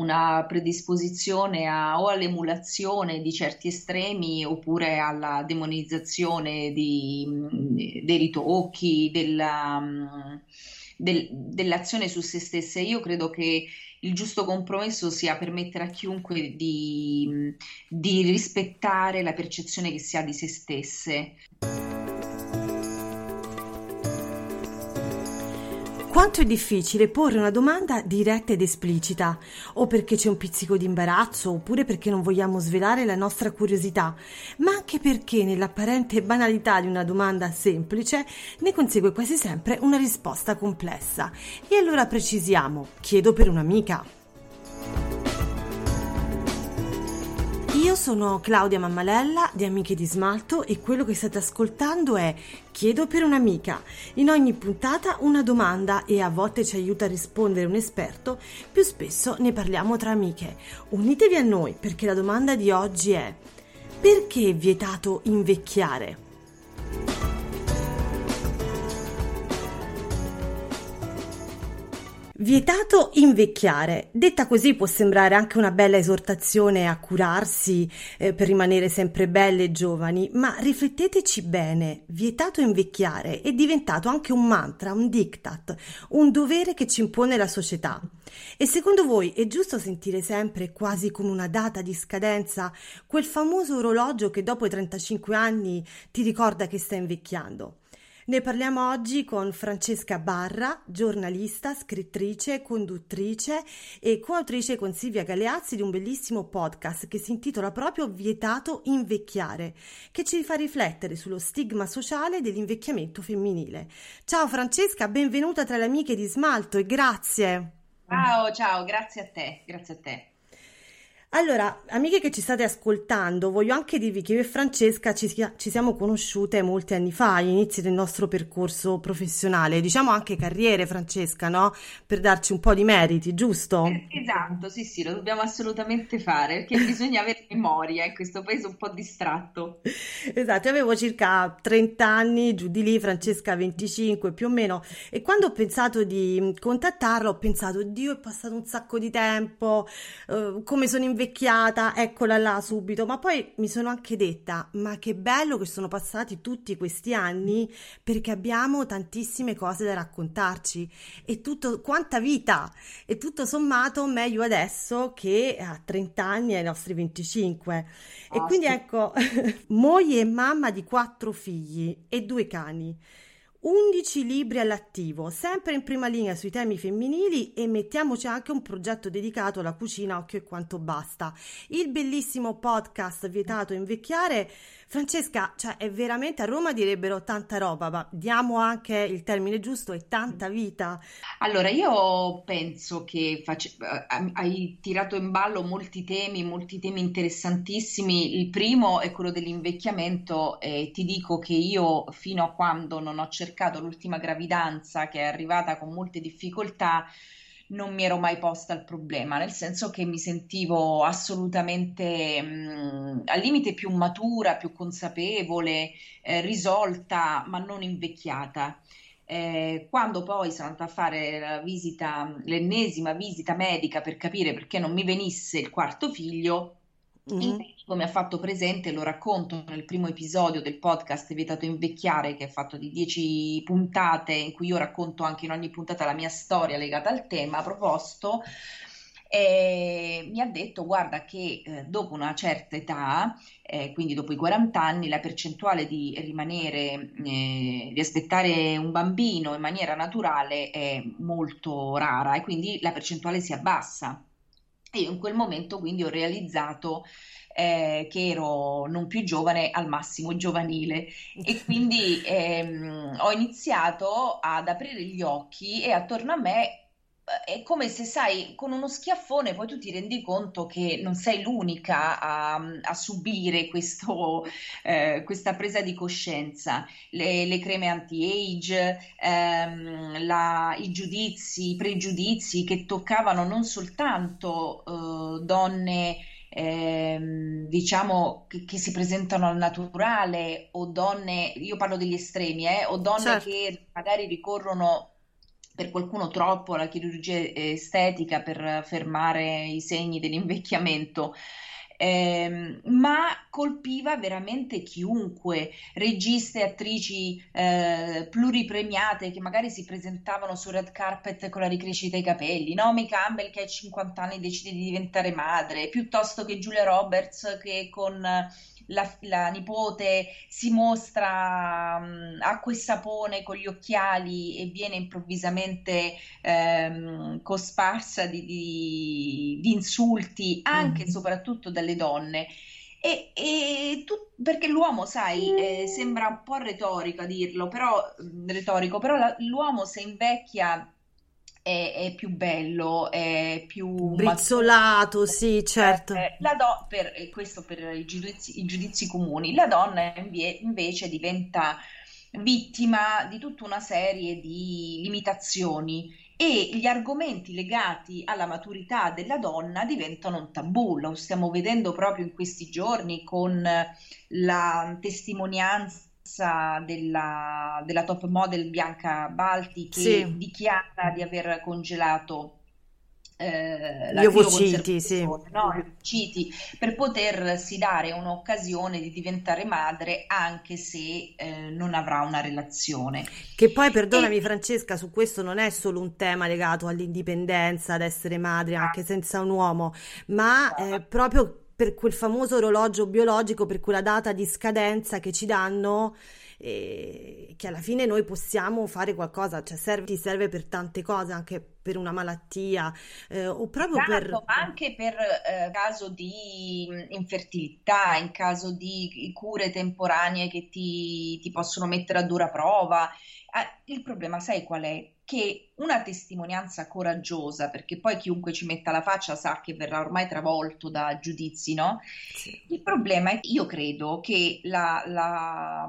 una predisposizione a, o all'emulazione di certi estremi oppure alla demonizzazione di, dei ritocchi, della, del, dell'azione su se stesse. Io credo che il giusto compromesso sia permettere a chiunque di, di rispettare la percezione che si ha di se stesse. Quanto è difficile porre una domanda diretta ed esplicita, o perché c'è un pizzico di imbarazzo, oppure perché non vogliamo svelare la nostra curiosità, ma anche perché nell'apparente banalità di una domanda semplice ne consegue quasi sempre una risposta complessa. E allora precisiamo, chiedo per un'amica. Io sono Claudia Mammalella di Amiche di Smalto e quello che state ascoltando è Chiedo per un'amica. In ogni puntata una domanda e a volte ci aiuta a rispondere un esperto, più spesso ne parliamo tra amiche. Unitevi a noi perché la domanda di oggi è perché è vietato invecchiare? Vietato invecchiare. Detta così può sembrare anche una bella esortazione a curarsi eh, per rimanere sempre belle e giovani, ma rifletteteci bene. Vietato invecchiare è diventato anche un mantra, un diktat, un dovere che ci impone la società. E secondo voi è giusto sentire sempre, quasi come una data di scadenza, quel famoso orologio che dopo i 35 anni ti ricorda che stai invecchiando? Ne parliamo oggi con Francesca Barra, giornalista, scrittrice, conduttrice e coautrice con Silvia Galeazzi di un bellissimo podcast che si intitola proprio Vietato invecchiare, che ci fa riflettere sullo stigma sociale dell'invecchiamento femminile. Ciao Francesca, benvenuta tra le amiche di Smalto e grazie. Ciao, ciao, grazie a te, grazie a te. Allora, amiche che ci state ascoltando, voglio anche dirvi che io e Francesca ci, ci, siamo conosciute molti anni fa, agli inizi del nostro percorso professionale, diciamo anche carriere, Francesca, no? Per darci un po' di meriti, giusto? Eh, esatto, sì, sì, lo dobbiamo assolutamente fare, perché bisogna avere memoria in questo paese un po' distratto. Esatto, io avevo circa 30 anni, giù di lì, Francesca 25 più o meno, e quando ho pensato di contattarla ho pensato, Dio, è passato un sacco di tempo, eh, come sono invecchiata invecchiata, eccola là subito, ma poi mi sono anche detta, ma che bello che sono passati tutti questi anni perché abbiamo tantissime cose da raccontarci e tutto, quanta vita! E tutto sommato meglio adesso che a 30 anni ai nostri 25. Oh, e quindi sì. ecco, moglie e mamma di quattro figli e due cani. 11 libri all'attivo, sempre in prima linea sui temi femminili e mettiamoci anche un progetto dedicato alla cucina Occhio e quanto basta. Il bellissimo podcast Vietato Invecchiare Francesca, cioè è veramente a Roma direbbero tanta roba, ma diamo anche il termine giusto e tanta vita. Allora, io penso che face... Eh, hai tirato in ballo molti temi, molti temi interessantissimi. Il primo è quello dell'invecchiamento e ti dico che io fino a quando non ho cercato l'ultima gravidanza che è arrivata con molte difficoltà, non mi ero mai posta il problema, nel senso che mi sentivo assolutamente mh, al limite più matura, più consapevole, eh, risolta, ma non invecchiata. Eh, quando poi sono andata a fare la visita, l'ennesima visita medica per capire perché non mi venisse il quarto figlio, Mm-hmm. Il medico mi ha fatto presente, lo racconto nel primo episodio del podcast Vietato Invecchiare, che è fatto di dieci puntate, in cui io racconto anche in ogni puntata la mia storia legata al tema proposto. E mi ha detto: Guarda, che eh, dopo una certa età, eh, quindi dopo i 40 anni, la percentuale di rimanere, eh, di aspettare un bambino in maniera naturale è molto rara e quindi la percentuale si abbassa. E io in quel momento quindi ho realizzato eh, che ero non più giovane, al massimo giovanile. E quindi ehm, ho iniziato ad aprire gli occhi e attorno a me è come se, sai, con uno schiaffone poi tu ti rendi conto che non sei l'unica a, a subire questo, eh, questa presa di coscienza. Le, le creme anti-age, ehm, la, i giudizi, i pregiudizi che toccavano non soltanto eh, donne. Ehm, diciamo che, che, si presentano al naturale o donne, io parlo degli estremi, eh, o donne certo. che magari ricorrono per qualcuno troppo la chirurgia estetica per fermare i segni dell'invecchiamento. Eh, ma colpiva veramente chiunque, registe attrici eh, pluripremiate che magari si presentavano su red carpet con la ricrescita dei capelli, Naomi Campbell che a 50 anni decide di diventare madre, piuttosto che Julia Roberts che con la, la nipote si mostra um, acqua e sapone con gli occhiali e viene improvvisamente um, cosparsa di, di, di, insulti anche e mm. soprattutto dalle donne. E, e tu, perché l'uomo, sai, eh, sembra un po' retorico a dirlo, però, retorico, però la, l'uomo se invecchia è, è, più bello, è più brizzolato, sì, certo. Eh, la do- per, questo per i giudizi, i giudizi comuni. La donna invece diventa vittima di tutta una serie di limitazioni e gli argomenti legati alla maturità della donna diventano un tabù. Lo stiamo vedendo proprio in questi giorni con la testimonianza della, della top model Bianca Balti che sì. dichiara di aver congelato eh, gli ovociti, sì. no? ovociti, per potersi dare un'occasione di diventare madre anche se eh, non avrà una relazione. Che poi, perdonami e... Francesca, su questo non è solo un tema legato all'indipendenza, ad essere madre anche senza un uomo, ma eh, proprio per quel famoso orologio biologico, per quella data di scadenza che ci danno e che alla fine noi possiamo fare qualcosa, cioè serve, ti serve per tante cose, anche per una malattia eh, o proprio esatto, per... anche per eh, caso di infertilità, in caso di cure temporanee che ti, ti possono mettere a dura prova. Eh, il problema, sai qual è? Che una testimonianza coraggiosa, perché poi chiunque ci metta la faccia sa che verrà ormai travolto da giudizi, no? Sì. Il problema è, io credo che la, la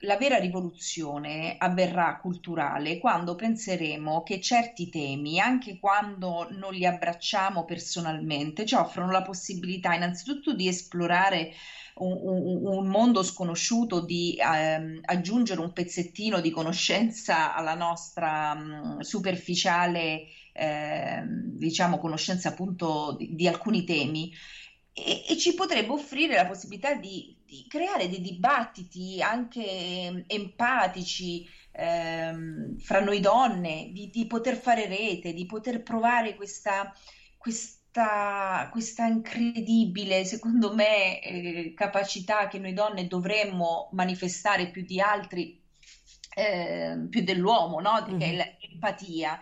la vera rivoluzione avverrà culturale quando penseremo che certi temi, anche quando non li abbracciamo personalmente, ci offrono la possibilità innanzitutto di esplorare un, un, un mondo sconosciuto, di ehm, aggiungere un pezzettino di conoscenza alla nostra mh, mm, superficiale, eh, diciamo, conoscenza appunto di, di alcuni temi. E, e, ci potrebbe offrire la possibilità di, di creare dei dibattiti anche empatici ehm, fra noi donne, di, di, poter fare rete, di poter provare questa, questa, questa incredibile, secondo me, eh, capacità che noi donne dovremmo manifestare più di altri, eh, più dell'uomo, no? che è mm-hmm. l'empatia.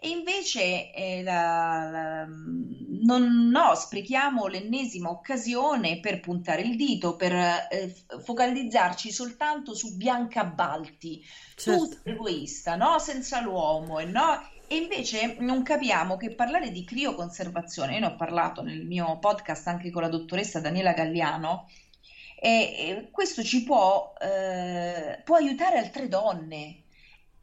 E invece eh, la, la, non, no, sprechiamo l'ennesima occasione per puntare il dito, per eh, focalizzarci soltanto su Bianca Balti, certo. tu egoista, no? senza l'uomo, no? E invece non capiamo che parlare di crioconservazione, io ne ho parlato nel mio podcast anche con la dottoressa Daniela Galliano, e, e questo ci può, eh, può aiutare altre donne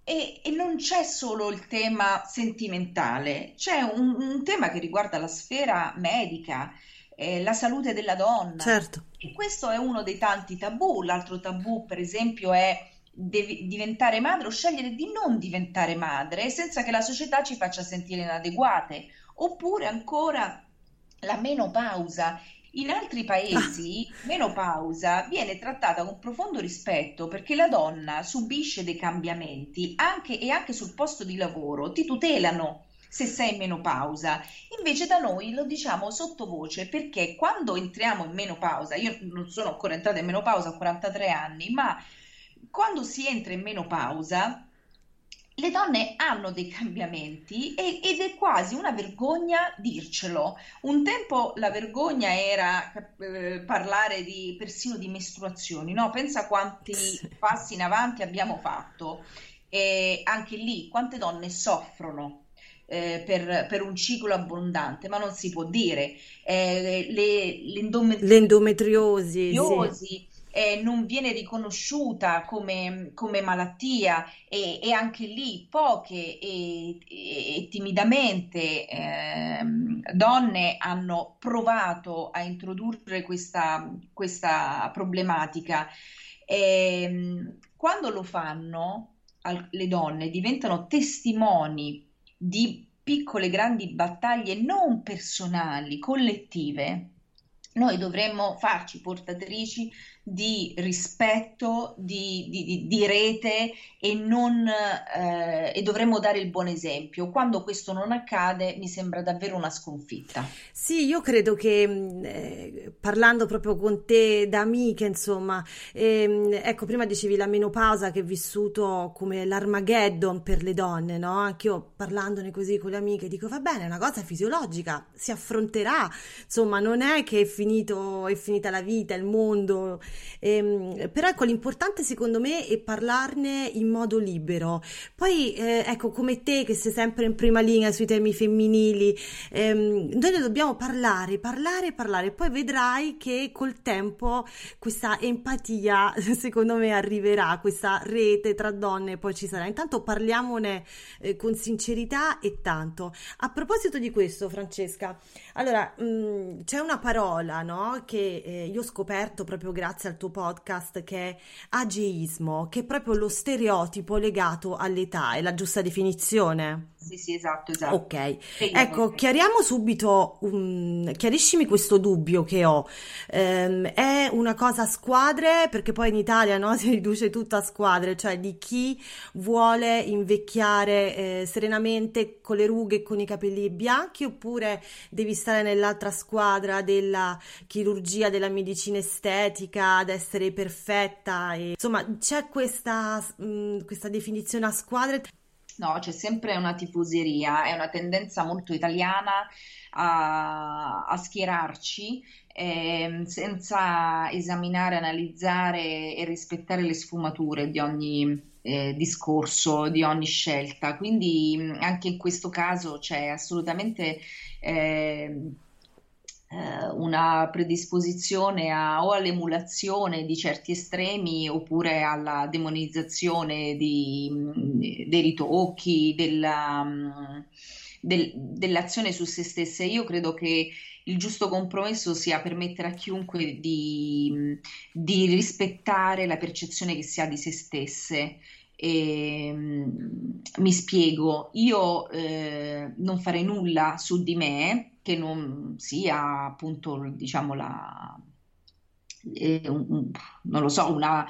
e, e, non c'è solo il tema sentimentale, c'è un, un tema che riguarda la sfera medica, eh, la salute della donna. Certo. E questo è uno dei tanti tabù. L'altro tabù, per esempio, è devi diventare madre o scegliere di non diventare madre senza che la società ci faccia sentire inadeguate. Oppure ancora la menopausa in altri paesi, ah. menopausa viene trattata con profondo rispetto perché la donna subisce dei cambiamenti anche e anche sul posto di lavoro, ti tutelano se sei in menopausa. Invece da noi lo diciamo sottovoce perché quando entriamo in menopausa, io non sono ancora entrata in menopausa, ho 43 anni, ma quando si entra in menopausa le donne hanno dei cambiamenti e, ed è quasi una vergogna dircelo. Un tempo la vergogna era eh, parlare di, persino di mestruazioni, no? Pensa quanti passi in avanti abbiamo fatto. E anche lì, quante donne soffrono eh, per, per, un ciclo abbondante, ma non si può dire. Eh, le, l'endometri- l'endometriosi. Sì eh, non viene riconosciuta come, come malattia e, e, anche lì poche e, e timidamente eh, donne hanno provato a introdurre questa, questa problematica. E, ehm, quando lo fanno al- le donne diventano testimoni di piccole grandi battaglie non personali, collettive, noi dovremmo farci portatrici di rispetto, di, di, di rete e, non, eh, e dovremmo dare il buon esempio. Quando questo non accade mi sembra davvero una sconfitta. Sì, io credo che mm, eh, parlando proprio con te da amiche, insomma, ehm, ecco, prima dicevi la menopausa che è vissuto come l'Armageddon per le donne, no? Anche io parlandone così con le amiche dico va bene, è una cosa fisiologica, si affronterà, insomma, non è che è finito, è finita la vita, il mondo Ehm, però ecco, l'importante secondo me è parlarne in modo libero. Poi, eh, ecco, come te che sei sempre in prima linea sui temi femminili, ehm, noi ne dobbiamo parlare, parlare, parlare. Poi vedrai che col tempo questa empatia, secondo me, arriverà, questa rete tra donne poi ci sarà. Intanto parliamone eh, con sincerità e tanto. A proposito di questo, Francesca, allora, mh, mm, c'è una parola, no, che eh, io ho scoperto proprio grazie grazie al tuo podcast che è ageismo, che è proprio lo stereotipo legato all'età, è la giusta definizione? Sì, sì, esatto, esatto. Ok, ecco, chiariamo subito, um, chiariscimi questo dubbio che ho. Um, è una cosa a squadre, perché poi in Italia no, si riduce tutto a squadre, cioè di chi vuole invecchiare eh, serenamente con le rughe e con i capelli bianchi, oppure devi stare nell'altra squadra della chirurgia, della medicina estetica, ad essere perfetta. E, insomma, c'è questa, um, questa definizione a squadre. No, c'è sempre una tifoseria, è una tendenza molto italiana a, a schierarci eh, senza esaminare, analizzare e rispettare le sfumature di ogni eh, discorso, di ogni scelta. Quindi anche in questo caso c'è assolutamente eh, eh, una predisposizione a, o all'emulazione di certi estremi oppure alla demonizzazione di, dei ritocchi, della, del, dell'azione su se stesse. Io credo che il giusto compromesso sia permettere a chiunque di, di rispettare la percezione che si ha di se stesse. E, mi spiego, io eh, non farei nulla su di me che non sia appunto, diciamo, la, eh, un, non lo so, una,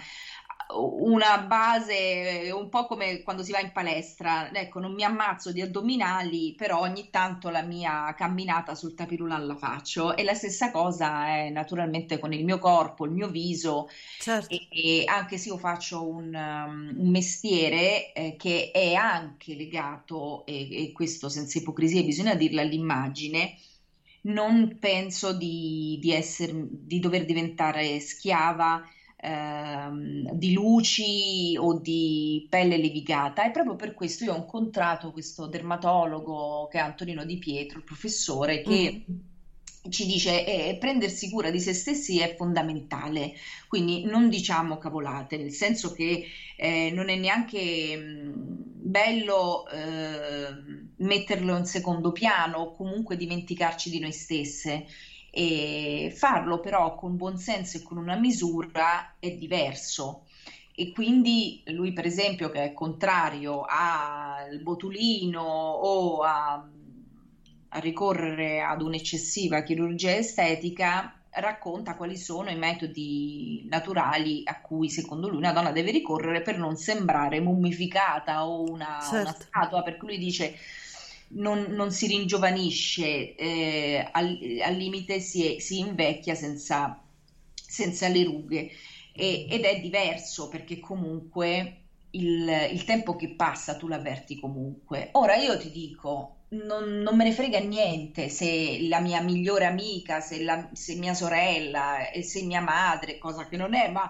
una base un po' come quando si va in palestra, ecco, non mi ammazzo di addominali, però ogni tanto la mia camminata sul tapirulan la faccio. E la stessa cosa è naturalmente con il mio corpo, il mio viso. Certo. e, e, anche se io faccio un, um, un mestiere eh, che è anche legato, e, e questo senza ipocrisia bisogna dirlo, all'immagine, non penso di, di, essere, di dover diventare schiava ehm, di luci o di pelle levigata. E proprio per questo io ho incontrato questo dermatologo che è Antonino Di Pietro, il professore, che... Mm ci dice che eh, prendersi cura di se stessi è fondamentale, quindi non diciamo cavolate, nel senso che eh, non è neanche mh, bello eh, metterlo in secondo piano o comunque dimenticarci di noi stesse. E farlo però con buon senso e con una misura è diverso. E quindi lui, per esempio, che è contrario al botulino o a a ricorrere ad un'eccessiva chirurgia estetica, racconta quali sono i metodi naturali a cui secondo lui una donna deve ricorrere per non sembrare mummificata o una, certo. una statua, per cui lui dice non, non si ringiovanisce, eh, al, al, limite si, si invecchia senza, senza le rughe e, ed è diverso perché comunque il, il tempo che passa tu l'avverti comunque. Ora io ti dico, non, non, me ne frega niente se la mia migliore amica, se, la, se mia sorella se mia madre, cosa che non è, ma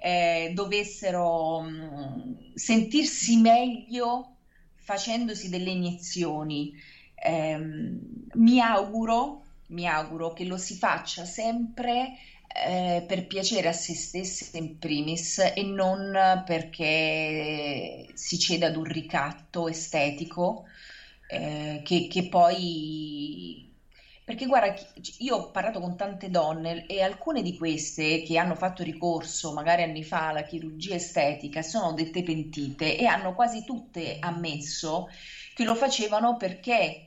eh, dovessero mh, mm, sentirsi meglio facendosi delle iniezioni. Eh, mi auguro, mi auguro che lo si faccia sempre eh, per piacere a se stesse in primis e non perché si ceda ad un ricatto estetico eh, che, che, poi Perché guarda, io ho parlato con tante donne e alcune di queste che hanno fatto ricorso magari anni fa alla chirurgia estetica sono dette pentite e hanno quasi tutte ammesso che lo facevano perché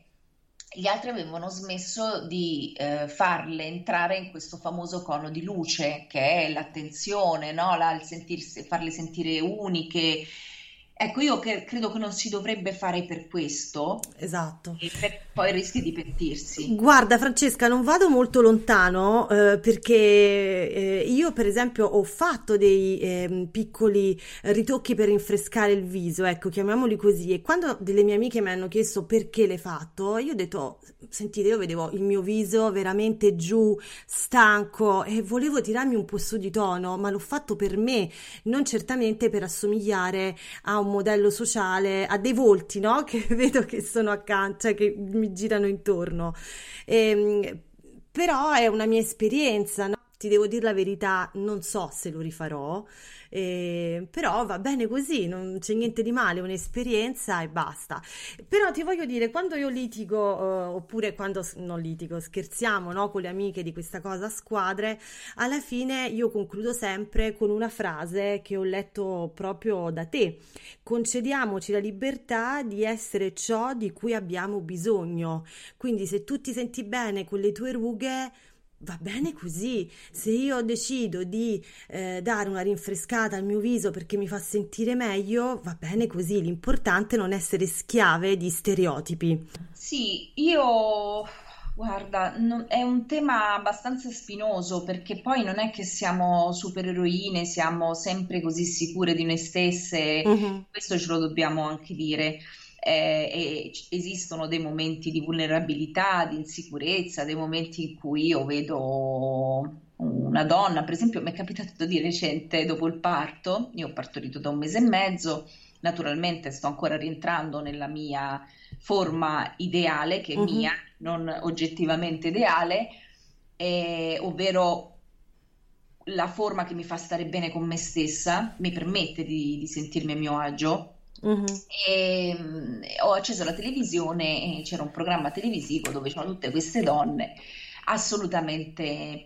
gli altri avevano smesso di eh, farle entrare in questo famoso cono di luce che è l'attenzione, no? La, il sentirsi, farle sentire uniche, Ecco, io che- credo che non si dovrebbe fare per questo, Esatto. e per- poi rischi di pentirsi. Guarda, Francesca, non vado molto lontano eh, perché eh, io, per esempio, ho fatto dei ehm, piccoli ritocchi per rinfrescare il viso, ecco, chiamiamoli così. E quando delle mie amiche mi hanno chiesto perché l'hai fatto, io ho detto: Sentite, io vedevo il mio viso veramente giù, stanco e volevo tirarmi un po' su di tono, ma l'ho fatto per me, non certamente per assomigliare a un modello sociale, a dei volti, no? Che vedo che sono accanto, cioè che mi girano intorno. Ehm, però è una mia esperienza? Ti devo dire la verità, non so se lo rifarò, eh, però va bene così, non c'è niente di male, un'esperienza e basta. Però ti voglio dire, quando io litigo, eh, oppure quando non litigo, scherziamo, no, con le amiche di questa cosa a squadre, alla fine io concludo sempre con una frase che ho letto proprio da te. Concediamoci la libertà di essere ciò di cui abbiamo bisogno. Quindi se tu ti senti bene con le tue rughe, va bene così. Se io decido di eh, dare una rinfrescata al mio viso perché mi fa sentire meglio, va bene così. L'importante è non essere schiave di stereotipi. Sì, io, guarda, non- è un tema abbastanza spinoso perché poi non è che siamo supereroine, siamo sempre così sicure di noi stesse, Mhm, questo ce lo dobbiamo anche dire. Eh, esistono dei momenti di vulnerabilità, di insicurezza, dei momenti in cui io vedo una donna, per esempio, mi è capitato di recente dopo il parto, io ho partorito da un mese e mezzo, naturalmente sto ancora rientrando nella mia forma ideale, che è mhm, mia, non oggettivamente ideale, eh, ovvero la forma che mi fa stare bene con me stessa, mi permette di, di sentirmi a mio agio. Mhm. E, mm, ho acceso la televisione e c'era un programma televisivo dove c'erano tutte queste donne assolutamente,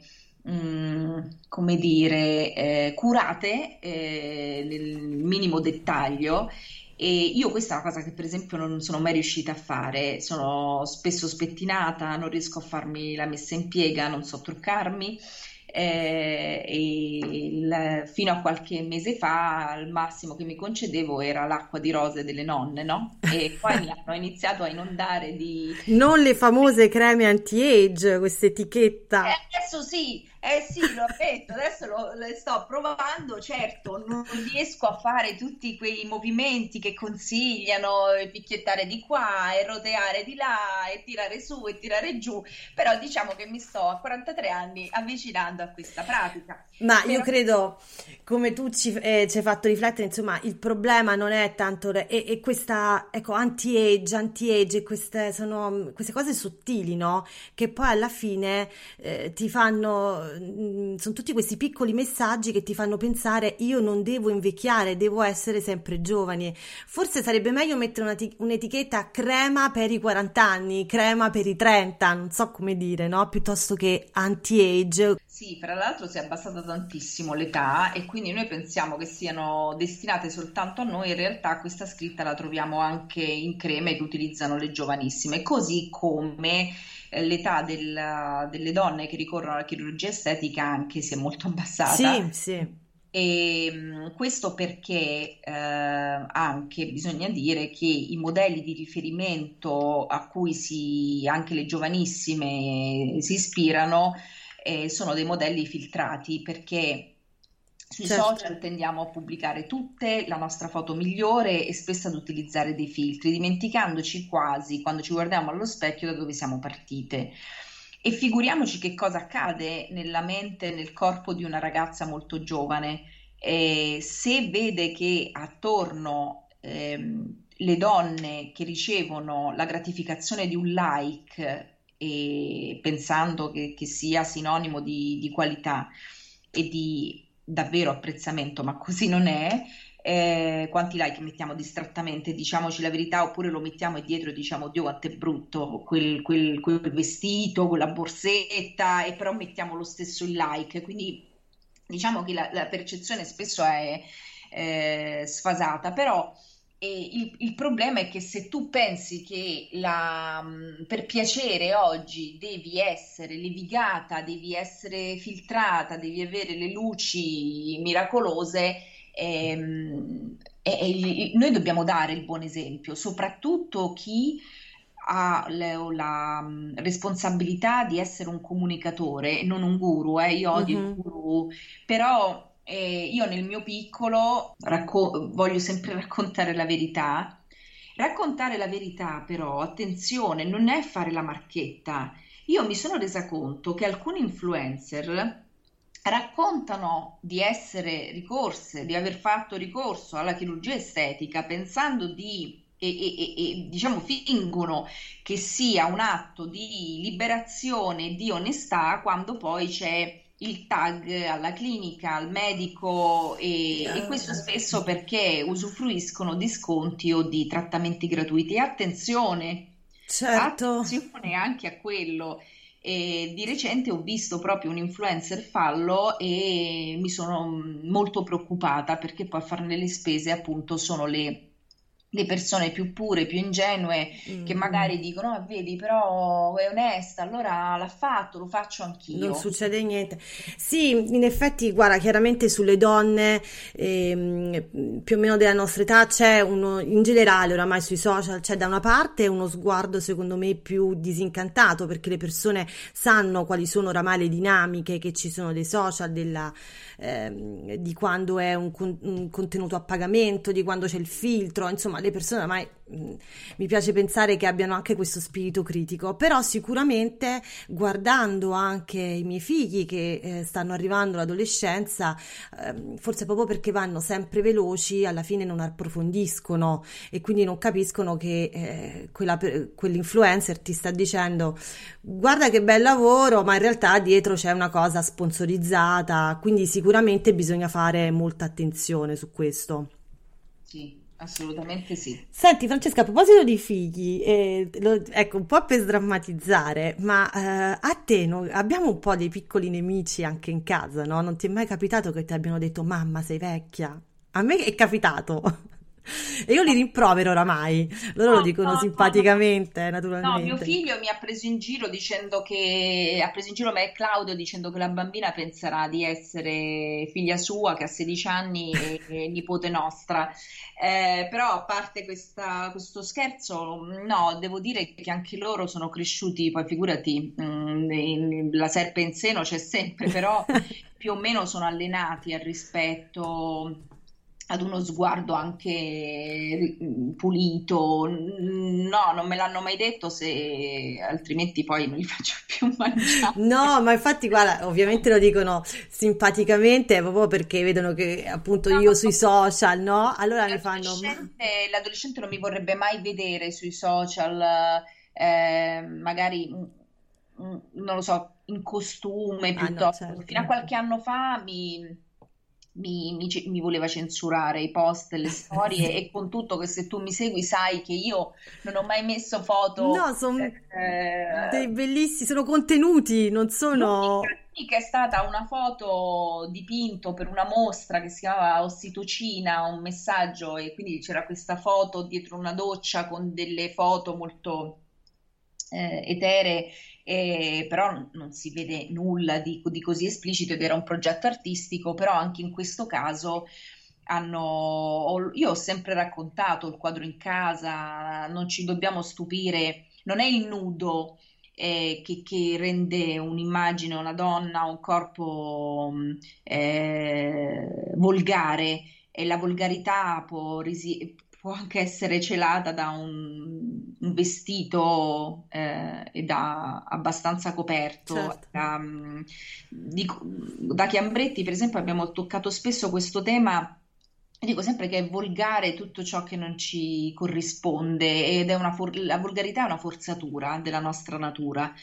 mm, come dire, eh, curate eh, nel minimo dettaglio. E io questa è una cosa che per esempio non sono mai riuscita a fare, sono spesso spettinata, non riesco a farmi la messa in piega, non so truccarmi. Eh, e il- fino a qualche mese fa il massimo che mi concedevo era l'acqua di rose delle nonne, no? E poi mi hanno iniziato a inondare di Non le famose creme anti-age, questa Eh, etichetta. adesso sì, eh sì, lo ammetto, adesso lo, le sto provando, certo, non riesco a fare tutti quei movimenti che consigliano, eh, picchiettare di qua e roteare di là e tirare su e tirare giù, però diciamo che mi sto a 43 anni avvicinando a questa pratica. Ma io Però credo, come tu ci, eh, ci hai fatto riflettere, insomma, il problema non è tanto, e, e questa, ecco, anti-age, anti-age, queste sono queste cose sottili, no? Che poi alla fine eh, ti fanno, sono tutti questi piccoli messaggi che ti fanno pensare, io non devo invecchiare, devo essere sempre giovane. Forse sarebbe meglio mettere ti- un'etichetta crema per i 40 anni, crema per i 30, non so come dire, no? Piuttosto che anti-age. Sì, fra l'altro si è abbassata tantissimo l'età e quindi noi pensiamo che siano destinate soltanto a noi, in realtà questa scritta la troviamo anche in creme che utilizzano le giovanissime, così come l'età del- delle donne che ricorrono alla chirurgia estetica anche si è molto abbassata. Sì, sì. E mh, questo perché eh, anche bisogna dire che i modelli di riferimento a cui si, anche le giovanissime si ispirano eh, sono dei modelli filtrati perché sui Certo. social tendiamo a pubblicare tutte la nostra foto migliore e spesso ad utilizzare dei filtri, dimenticandoci quasi quando ci guardiamo allo specchio da dove siamo partite. E figuriamoci che cosa accade nella mente e nel corpo di una ragazza molto giovane. Eh, se vede che attorno ehm, le donne che ricevono la gratificazione di un like e pensando che, che sia sinonimo di, di qualità e di davvero apprezzamento, ma così non è, eh, quanti like mettiamo distrattamente, diciamoci la verità, oppure lo mettiamo e dietro diciamo Dio quanto è brutto quel, quel, quel vestito, quella borsetta, e però mettiamo lo stesso il like. Quindi diciamo che la, la percezione spesso è eh, sfasata, però e il, il, problema è che se tu pensi che la, mm, per piacere oggi devi essere levigata, devi essere filtrata, devi avere le luci miracolose, ehm, e, e, noi dobbiamo dare il buon esempio, soprattutto chi ha le, la mm, responsabilità di essere un comunicatore, non un guru, eh, io odio mm-hmm. il guru, però e io nel mio piccolo racco- voglio sempre raccontare la verità. Raccontare la verità, però, attenzione, non è fare la marchetta. Io mi sono resa conto che alcuni influencer raccontano di essere ricorse, di aver fatto ricorso alla chirurgia estetica pensando di e, e, e, diciamo fingono che sia un atto di liberazione, di onestà, quando poi c'è il tag alla clinica, al medico e, e, questo spesso perché usufruiscono di sconti o di trattamenti gratuiti. Attenzione, certo. attenzione anche a quello. E di recente ho visto proprio un influencer fallo e mi sono molto preoccupata perché poi a farne le spese appunto sono le le persone più pure, più ingenue, mm. che magari dicono, ah, vedi, però è onesta, allora l'ha fatto, lo faccio anch'io. Non succede niente. Sì, in effetti, guarda, chiaramente sulle donne ehm, più o meno della nostra età c'è uno, in generale oramai sui social, c'è da una parte uno sguardo secondo me più disincantato perché le persone sanno quali sono oramai le dinamiche che ci sono dei social, della, ehm, di quando è un, un contenuto a pagamento, di quando c'è il filtro, insomma le persone ormai mm, mi piace pensare che abbiano anche questo spirito critico, però sicuramente guardando anche i miei figli che eh, stanno arrivando all'adolescenza, eh, forse proprio perché vanno sempre veloci, alla fine non approfondiscono e quindi non capiscono che eh, quella, quell'influencer ti sta dicendo guarda che bel lavoro, ma in realtà dietro c'è una cosa sponsorizzata, quindi sicuramente bisogna fare molta attenzione su questo. Sì. Assolutamente sì. Senti Francesca, a proposito di figli, eh, lo, ecco, un po' per sdrammatizzare, ma eh, a te no, abbiamo un po' dei piccoli nemici anche in casa, no? Non ti è mai capitato che ti abbiano detto mamma sei vecchia? A me è capitato. E io li rimprovero oramai, loro no, lo dicono no, simpaticamente, no, naturalmente. No, mio figlio mi ha preso in giro dicendo che, ha preso in giro me e Claudio dicendo che la bambina penserà di essere figlia sua che ha 16 anni e, e nipote nostra. Eh, però a parte questa, questo scherzo, no, devo dire che anche loro sono cresciuti, poi figurati, mh, mm, la serpe in seno c'è sempre, però più o meno sono allenati al rispetto ad uno sguardo anche pulito. No, non me l'hanno mai detto, se altrimenti poi non li faccio più mangiare. No, ma infatti, guarda, ovviamente lo dicono simpaticamente proprio perché vedono che appunto no, io sui social, no? Allora mi fanno. L'adolescente non mi vorrebbe mai vedere sui social, eh, magari non lo so, in costume piuttosto. Ah, no, certo. Fino a qualche anno fa mi mi, mi, mi, voleva censurare i post, le storie e con tutto che se tu mi segui sai che io non ho mai messo foto. No, sono eh, dei bellissimi, sono contenuti, non sono... L'unica è stata una foto dipinto per una mostra che si chiamava Ossitocina, un messaggio e quindi c'era questa foto dietro una doccia con delle foto molto eh, eteree eh, però non si vede nulla di, di, così esplicito ed era un progetto artistico, però anche in questo caso hanno, io ho sempre raccontato il quadro in casa, non ci dobbiamo stupire, non è il nudo eh, che, che, rende un'immagine, una donna, un corpo eh, volgare e la volgarità può, risi- può anche essere celata da un, un vestito eh, e da abbastanza coperto. Certo. Da, di, da Chiambretti, per esempio, abbiamo toccato spesso questo tema. Dico sempre che è volgare tutto ciò che non ci corrisponde ed è una for- la volgarità è una forzatura della nostra natura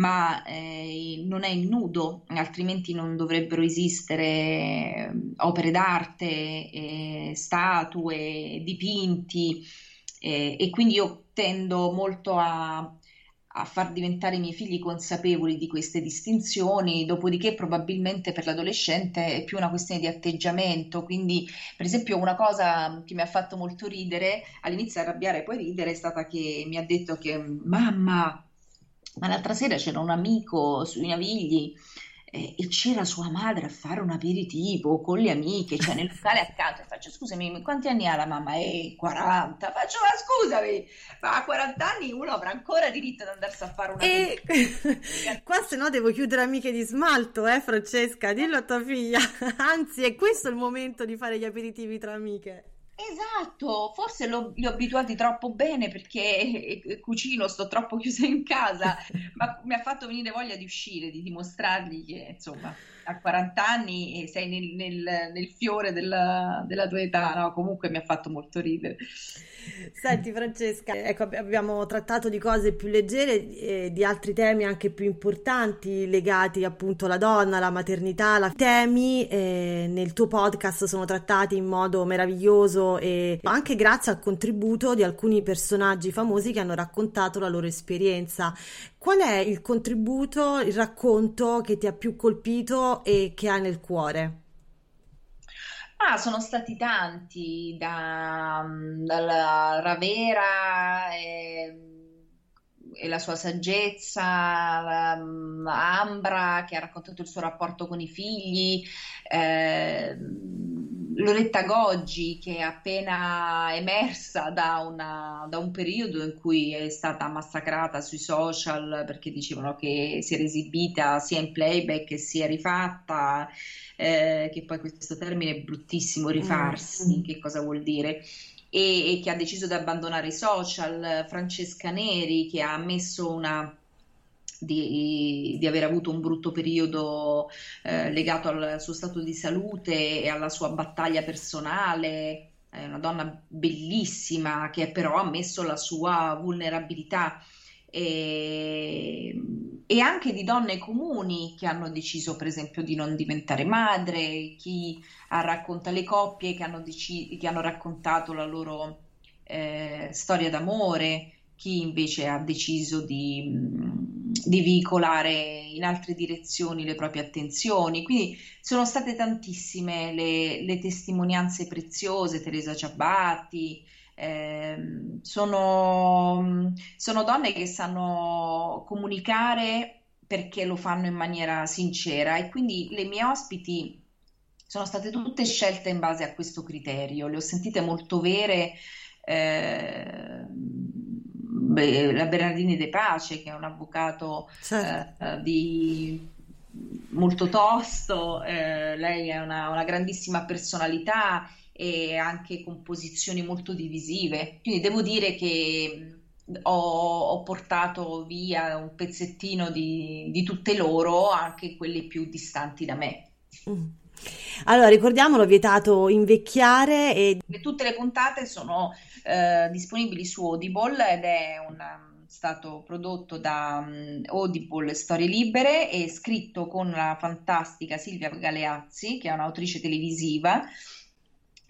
ma eh, non è il nudo, altrimenti non dovrebbero esistere eh, opere d'arte, eh, statue, dipinti eh, e quindi io tendo molto a a far diventare i miei figli consapevoli di queste distinzioni, dopodiché probabilmente per l'adolescente è più una questione di atteggiamento, quindi per esempio una cosa che mi ha fatto molto ridere, all'inizio arrabbiare e poi ridere, è stata che mi ha detto che mamma, ma l'altra sera c'era un amico sui Navigli eh, e c'era sua madre a fare un aperitivo con le amiche, cioè nel locale accanto. Faccio, scusami, quanti anni ha la mamma? Eh, 40. Faccio, ma scusami, ma a 40 anni uno avrà ancora diritto ad andarsi a fare un aperitivo. E... Qua se no devo chiudere amiche di smalto, eh Francesca, dillo a tua figlia. Anzi, è questo il momento di fare gli aperitivi tra amiche. Esatto, forse l'ho- li ho abituati troppo bene perché eh, eh, cucino, sto troppo chiusa in casa, ma mi ha fatto venire voglia di uscire, di dimostrargli che insomma a 40 anni sei nel, nel- nel fiore della, della tua età, no? Comunque mi ha fatto molto ridere. Senti Francesca, ecco, abbiamo trattato di cose più leggere e di altri temi anche più importanti legati appunto alla donna, alla maternità. I temi eh, nel tuo podcast sono trattati in modo meraviglioso e anche grazie al contributo di alcuni personaggi famosi che hanno raccontato la loro esperienza. Qual è il contributo, il racconto che ti ha più colpito e che hai nel cuore? Ah, sono stati tanti, da, mm, dalla Ravera e, e la sua saggezza, la- mm, Ambra che ha raccontato il suo rapporto con i figli, eh, Loretta Goggi che è appena emersa da, una- da un periodo in cui è stata massacrata sui social perché dicevano che si era esibita sia in playback che si è rifatta eh, che poi questo termine è bruttissimo, rifarsi, Mm. che cosa vuol dire? E, e che ha deciso di abbandonare i social, Francesca Neri che ha ammesso una, di, di aver avuto un brutto periodo eh, legato al suo stato di salute e alla sua battaglia personale. È una donna bellissima che però ha ammesso la sua vulnerabilità e, e anche di donne comuni che hanno deciso, per esempio, di non diventare madre, chi ha raccontato le coppie che hanno, deci- che hanno raccontato la loro eh, storia d'amore, chi invece ha deciso di, di veicolare in altre direzioni le proprie attenzioni. Quindi sono state tantissime le, le testimonianze preziose, Teresa Ciabatti. Ehm, sono, sono donne che sanno comunicare perché lo fanno in maniera sincera e quindi le mie ospiti sono state tutte scelte in base a questo criterio, le ho sentite molto vere. eh, la Bernardini De Pace, che è un avvocato Certo. eh, eh, di- molto tosto, eh, lei è una, una grandissima personalità e anche con posizioni molto divisive. Quindi devo dire che ho, ho portato via un pezzettino di, di tutte loro, anche quelli più distanti da me. Mm. Allora, ricordiamolo, vietato invecchiare e tutte le puntate sono eh, disponibili su Audible ed è un, um, stato prodotto da um, Audible Storie Libere e scritto con la fantastica Silvia Galeazzi, che è un'autrice televisiva.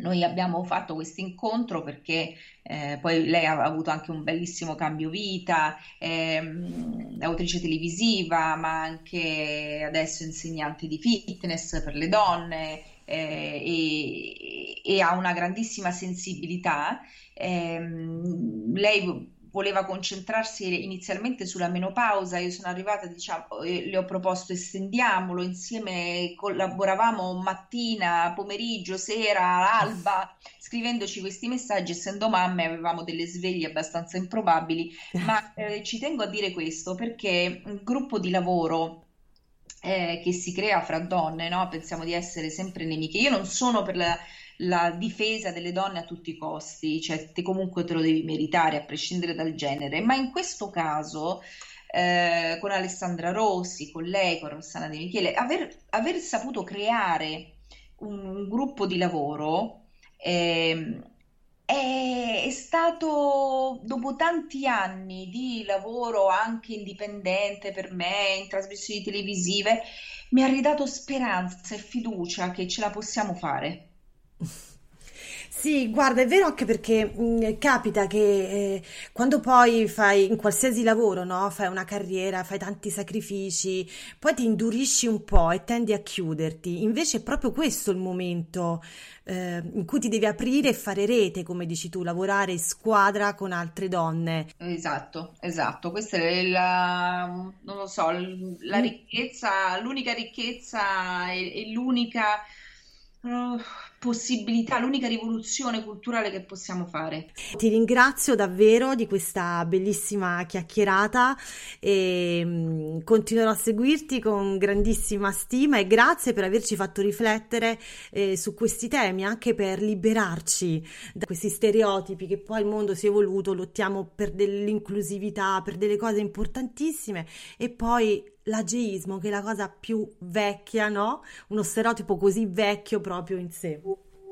Noi abbiamo fatto questo incontro perché eh, poi lei ha avuto anche un bellissimo cambio vita, ehm, autrice televisiva, ma anche adesso insegnante di fitness per le donne eh, e, e ha una grandissima sensibilità. Ehm, lei voleva concentrarsi inizialmente sulla menopausa, io sono arrivata, diciamo, e le ho proposto estendiamolo, insieme collaboravamo mattina, pomeriggio, sera, alba, scrivendoci questi messaggi, essendo mamme avevamo delle sveglie abbastanza improbabili, ma eh, ci tengo a dire questo perché un gruppo di lavoro eh, che si crea fra donne, no? Pensiamo di essere sempre nemiche. Io non sono per la, la difesa delle donne a tutti i costi, cioè te comunque te lo devi meritare a prescindere dal genere, ma in questo caso eh, con Alessandra Rossi, con lei, con Rossana De Michele, aver, aver saputo creare un, un gruppo di lavoro ehm, è, è stato dopo tanti anni di lavoro anche indipendente per me in trasmissioni televisive, mi ha ridato speranza e fiducia che ce la possiamo fare. Sì, guarda, è vero anche perché mh, capita che eh, quando poi fai in qualsiasi lavoro, no? Fai una carriera, fai tanti sacrifici, poi ti indurisci un po' e tendi a chiuderti. Invece è proprio questo il momento eh, in cui ti devi aprire e fare rete, come dici tu, lavorare in squadra con altre donne. Esatto, esatto. Questa è la, non lo so, la Mm. ricchezza, l'unica ricchezza e, e l'unica uh, possibilità, l'unica rivoluzione culturale che possiamo fare. Ti ringrazio davvero di questa bellissima chiacchierata e mm, continuerò a seguirti con grandissima stima e grazie per averci fatto riflettere eh, su questi temi, anche per liberarci da questi stereotipi che poi il mondo si è evoluto, lottiamo per dell'inclusività, per delle cose importantissime e poi l'ageismo, che è la cosa più vecchia, no? Uno stereotipo così vecchio proprio in sé.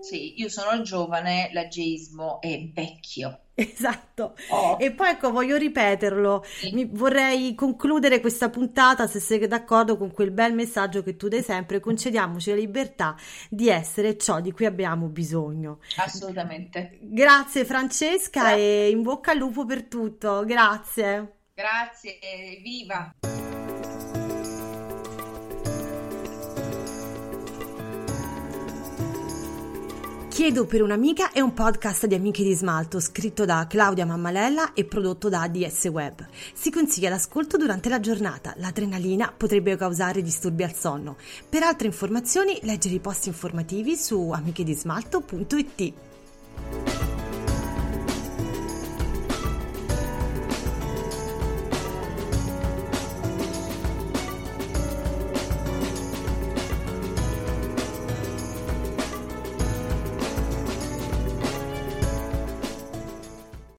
Sì, io sono giovane, l'ageismo è vecchio. Esatto. Oh, E poi ecco, voglio ripeterlo, sì, mi vorrei concludere questa puntata, se sei d'accordo con quel bel messaggio che tu dai sempre, concediamoci la libertà di essere ciò di cui abbiamo bisogno. assolutamente. Grazie Francesca Grazie, e in bocca al lupo per tutto. Grazie. grazie, viva! Chiedo per un'amica è un podcast di Amiche di Smalto scritto da Claudia Mammalella e prodotto da ADS Web. Si consiglia l'ascolto durante la giornata, l'adrenalina potrebbe causare disturbi al sonno. Per altre informazioni leggere i post informativi su amichedismalto.it.